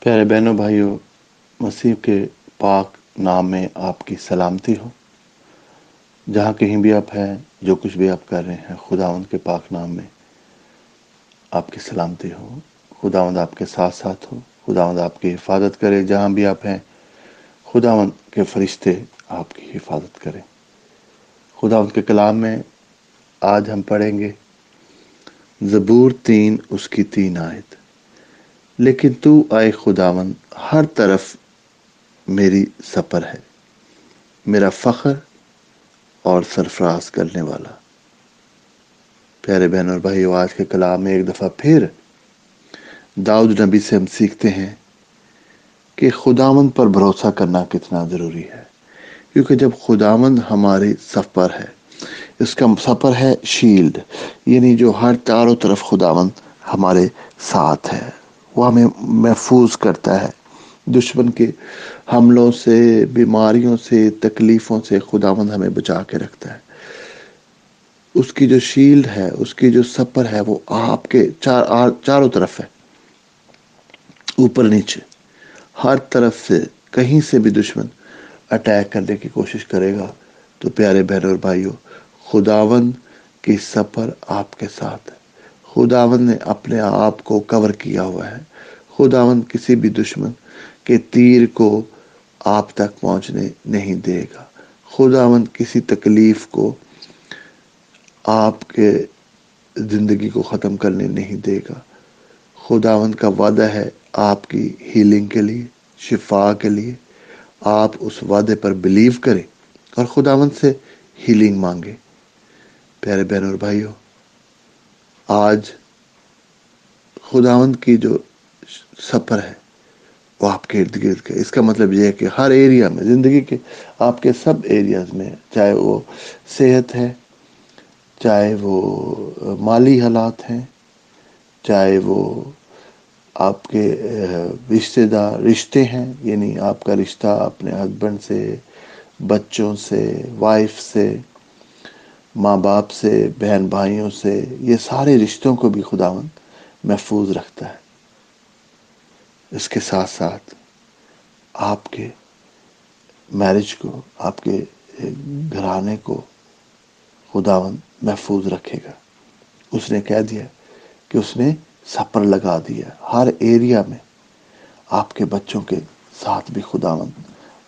پیارے بہنوں، بھائیوں، مسیح کے پاک نام میں آپ کی سلامتی ہو۔ جہاں کہیں بھی آپ ہیں، جو کچھ بھی آپ کر رہے ہیں، خداوند کے پاک نام میں آپ کی سلامتی ہو۔ خداوند آپ کے ساتھ ساتھ ہو۔ خداوند آپ کی حفاظت کرے۔ جہاں بھی آپ ہیں، خداوند کے فرشتے آپ کی حفاظت کریں۔ خداوند کے کلام میں آج ہم پڑھیں گے، زبور تین، اس کی تین آیت۔ لیکن تو آئے خداون، ہر طرف میری سفر ہے، میرا فخر اور سرفراز کرنے والا۔ پیارے بہن اور بھائی آج کے کلام میں ایک دفعہ پھر داؤد نبی سے ہم سیکھتے ہیں کہ خداون پر بھروسہ کرنا کتنا ضروری ہے۔ کیونکہ جب خداون ہماری سفر ہے، اس کا سفر ہے شیلڈ یعنی جو ہر چاروں طرف خداون ہمارے ساتھ ہے۔ وہ ہمیں محفوظ کرتا ہے۔ دشمن کے حملوں سے، بیماریوں سے، تکلیفوں سے خداوند ہمیں بچا کے رکھتا ہے۔ اس کی جو شیلڈ ہے، اس کی جو سپر ہے، وہ آپ کے چار، چاروں طرف ہے۔ اوپر نیچے۔ ہر طرف سے کہیں سے بھی دشمن اٹیک کرنے کی کوشش کرے گا۔ تو پیارے بہن اور بھائیوں خداون کی سفر آپ کے ساتھ ہے۔ خداون نے اپنے آپ کو کور کیا ہوا ہے۔ خداون کسی بھی دشمن کے تیر کو آپ تک پہنچنے نہیں دے گا۔ خداون کسی تکلیف کو آپ کے زندگی کو ختم کرنے نہیں دے گا۔ خداون کا وعدہ ہے آپ کی ہیلنگ کے لیے، شفا کے لیے۔ آپ اس وعدے پر بلیو کریں اور خداون سے ہیلنگ مانگیں۔ پیارے بہن اور بھائیوں آج خداوند کی جو سفر ہے، وہ آپ کے ارد گرد کے۔ اس کا مطلب یہ ہے کہ ہر ایریا میں، زندگی کے، آپ کے سب ایریاز میں، چاہے وہ صحت ہے، چاہے وہ مالی حالات ہیں، چاہے وہ آپ کے رشتے دار، رشتے ہیں یعنی آپ کا رشتہ اپنے ہسبینڈ سے، بچوں سے وائف سے ماں باپ سے، بہن بھائیوں سے، یہ سارے رشتوں کو بھی خداون محفوظ رکھتا ہے۔ اس کے ساتھ ساتھ آپ کے میرج کو، آپ کے گھرانے کو خداون محفوظ رکھے گا۔ اس نے کہہ دیا کہ اس نے سپر لگا دیا۔ ہر ایریا میں آپ کے بچوں کے ساتھ بھی خداون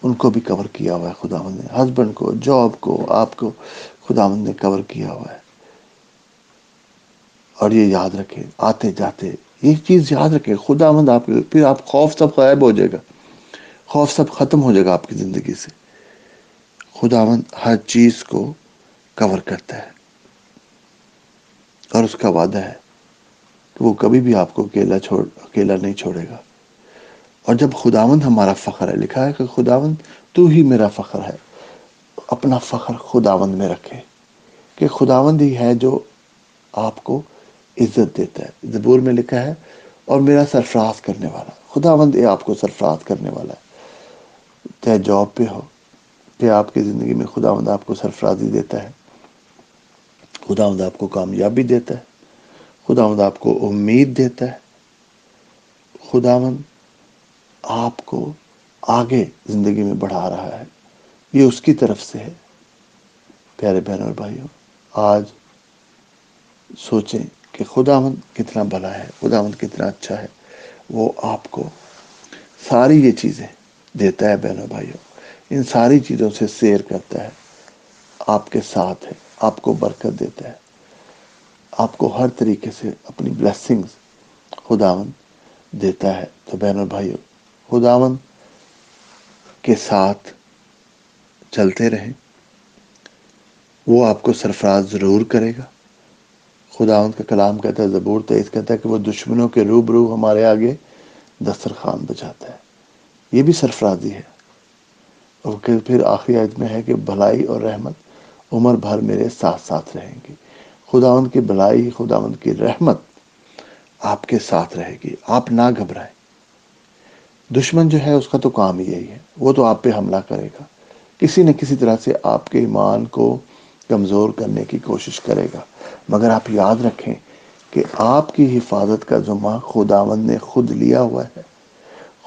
ان کو بھی کور کیا ہوا ہے خداون نے۔ ہسبینڈ کو جاب کو، آپ کو خداون نے کور کیا ہوا ہے۔ اور یہ یاد رکھے آتے جاتے، یہ چیز یاد رکھے خدا مند آپ کے، پھر آپ خوف سب غائب ہو جائے گا۔ خوف سب ختم ہو جائے گا آپ کی زندگی سے۔ خدا مند ہر چیز کو کور کرتا ہے۔ اور اس کا وعدہ ہے کہ وہ کبھی بھی آپ کو اکیلا چھوڑ، اکیلا نہیں چھوڑے گا۔ اور جب خداوند ہمارا فخر ہے، لکھا ہے کہ خداوند تو ہی میرا فخر ہے۔ اپنا فخر خداوند میں رکھے۔ کہ خداوند ہی ہے جو آپ کو عزت دیتا ہے۔ زبور میں لکھا ہے، اور میرا سرفراز کرنے والا۔ خدا مند آپ کو سرفراز کرنے والا ہے۔ چاہے جاب پہ ہو کہ آپ کی زندگی میں خداوند آپ کو سرفرازی دیتا ہے۔ خداوند آپ کو کامیابی دیتا ہے۔ خداوند آپ کو امید دیتا ہے۔ خدا مند آپ کو آگے زندگی میں بڑھا رہا ہے، یہ اس کی طرف سے ہے۔ پیارے بہن اور بھائیوں، آج سوچیں کہ خدا مند کتنا بھلا ہے خدا مند کتنا اچھا ہے۔ وہ آپ کو ساری یہ چیزیں دیتا ہے بہنوں بھائیوں۔ ان ساری چیزوں سے سیر کرتا ہے، آپ کے ساتھ ہے، آپ کو برکت دیتا ہے۔ آپ کو ہر طریقے سے اپنی بلیسنگز خداون دیتا ہے۔ تو بہنوں بھائیوں خداون کے ساتھ چلتے رہیں وہ آپ کو سرفراز ضرور کرے گا۔ خدا ان کا کلام کہتا ہے، زبور تیز کہتا ہے کہ وہ دشمنوں کے روب رو ہمارے آگے دسترخوان بچاتا ہے۔ یہ بھی سرفرازی ہے۔ اور پھر آخری عید میں ہے کہ بھلائی اور رحمت عمر بھر میرے ساتھ ساتھ رہیں گی۔ خداون کی بھلائی خداون کی رحمت آپ کے ساتھ رہے گی۔ آپ نہ گھبرائیں۔ دشمن جو ہے اس کا تو کام ہی یہی ہے، وہ تو آپ پہ حملہ کرے گا۔ کسی نہ کسی طرح سے آپ کے ایمان کو کمزور کرنے کی کوشش کرے گا۔ مگر آپ یاد رکھیں کہ آپ کی حفاظت کا ذمہ خداوند نے خود لیا ہوا ہے۔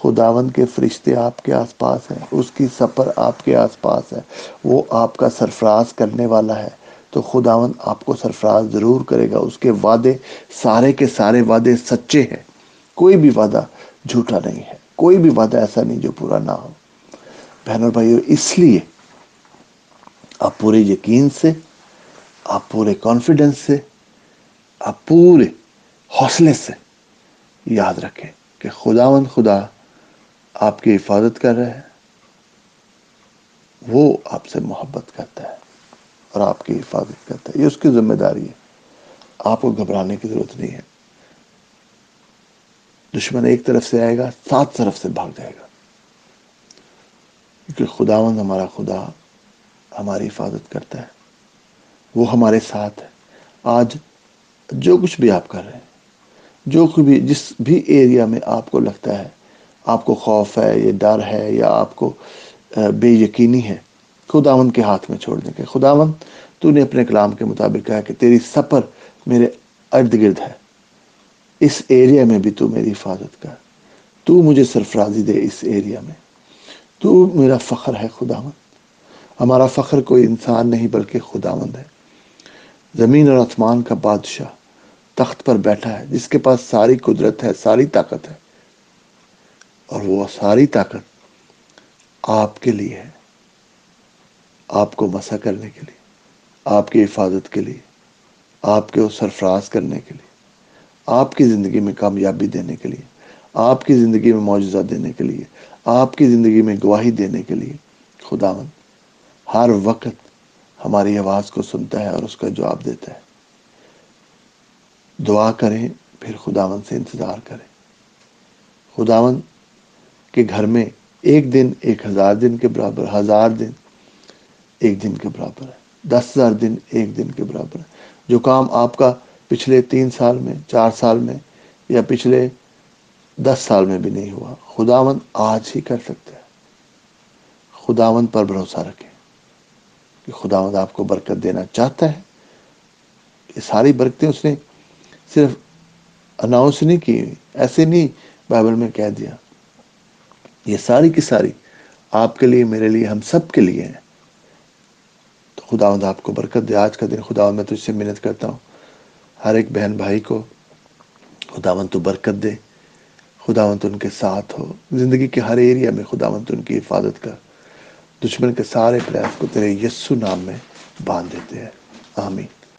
خداون کے فرشتے آپ کے آس پاس ہیں، اس کی سفر آپ کے آس پاس ہے۔ وہ آپ کا سرفراز کرنے والا ہے۔ تو خداون آپ کو سرفراز ضرور کرے گا۔ اس کے وعدے سارے کے سارے وعدے سچے ہیں۔ کوئی بھی وعدہ جھوٹا نہیں ہے۔ کوئی بھی وعدہ ایسا نہیں جو پورا نہ ہو۔ بہن اور بھائیو، اس لیے آپ پورے یقین سے، آپ پورے کانفیڈنس سے، آپ پورے حوصلے سے یاد رکھیں کہ خداون خدا آپ کی حفاظت کر رہے ہیں وہ آپ سے محبت کرتا ہے اور آپ کی حفاظت کرتا ہے۔ یہ اس کی ذمہ داری ہے۔ آپ کو گھبرانے کی ضرورت نہیں ہے۔ دشمن ایک طرف سے آئے گا، سات طرف سے بھاگ جائے گا۔ کیونکہ خداون ہمارا خدا ہماری حفاظت کرتا ہے۔ وہ ہمارے ساتھ ہے۔ آج جو کچھ بھی آپ کر رہے ہیں، جو بھی، جس بھی ایریا میں آپ کو لگتا ہے، آپ کو خوف ہے یہ ڈر ہے یا آپ کو بے یقینی ہے خداون کے ہاتھ میں چھوڑ دیں گے۔ خداون تو نے اپنے کلام کے مطابق کہا کہ تیری سفر میرے ارد گرد ہے۔ اس ایریا میں بھی تو میری حفاظت کر۔ تو مجھے سرفرازی دے اس ایریا میں۔ تو میرا فخر ہے خداون ہمارا فخر کوئی انسان نہیں بلکہ خداوند ہے۔ زمین اور آسمان کا بادشاہ تخت پر بیٹھا ہے، جس کے پاس ساری قدرت ہے، ساری طاقت ہے۔ اور وہ ساری طاقت آپ کے لیے ہے۔ آپ کو مسا کرنے کے لیے، آپ کی حفاظت کے لیے، آپ کے سرفراز کرنے کے لیے۔ آپ کی زندگی میں کامیابی دینے کے لیے، آپ کی زندگی میں معجزہ دینے کے لیے، آپ کی زندگی میں گواہی دینے کے لیے خداون ہر وقت ہماری آواز کو سنتا ہے اور اس کا جواب دیتا ہے۔ دعا کریں، پھر خداون سے انتظار کریں۔ خداون کے گھر میں ایک دن ایک ہزار دن کے برابر، ہزار دن ایک دن کے برابر ہے، دس ہزار دن ایک دن کے برابر ہے۔ جو کام آپ کا پچھلے تین سال میں، چار سال میں یا پچھلے دس سال میں بھی نہیں ہوا۔ خداون آج ہی کر سکتے ہیں خداون پر بھروسہ رکھیں کہ خداون آپ کو برکت دینا چاہتا ہے۔ یہ ساری برکتیں اس نے صرف اناؤنس نہیں کی، ایسے نہیں بائبل میں کہہ دیا۔ یہ ساری کی ساری آپ کے لیے، میرے لیے، ہم سب کے لیے ہیں۔ تو خدا آپ کو برکت دے۔ آج کا دن خدا میں تجھ سے محنت کرتا ہوں۔ ہر ایک بہن بھائی کو خداون تو برکت دے خداونت ان کے ساتھ ہو۔ زندگی کے ہر ایریا میں خداونت ان کی حفاظت کر۔ دشمن کے سارے پریاس کو تیرے یسو نام میں باندھ دیتے ہیں۔ آمین۔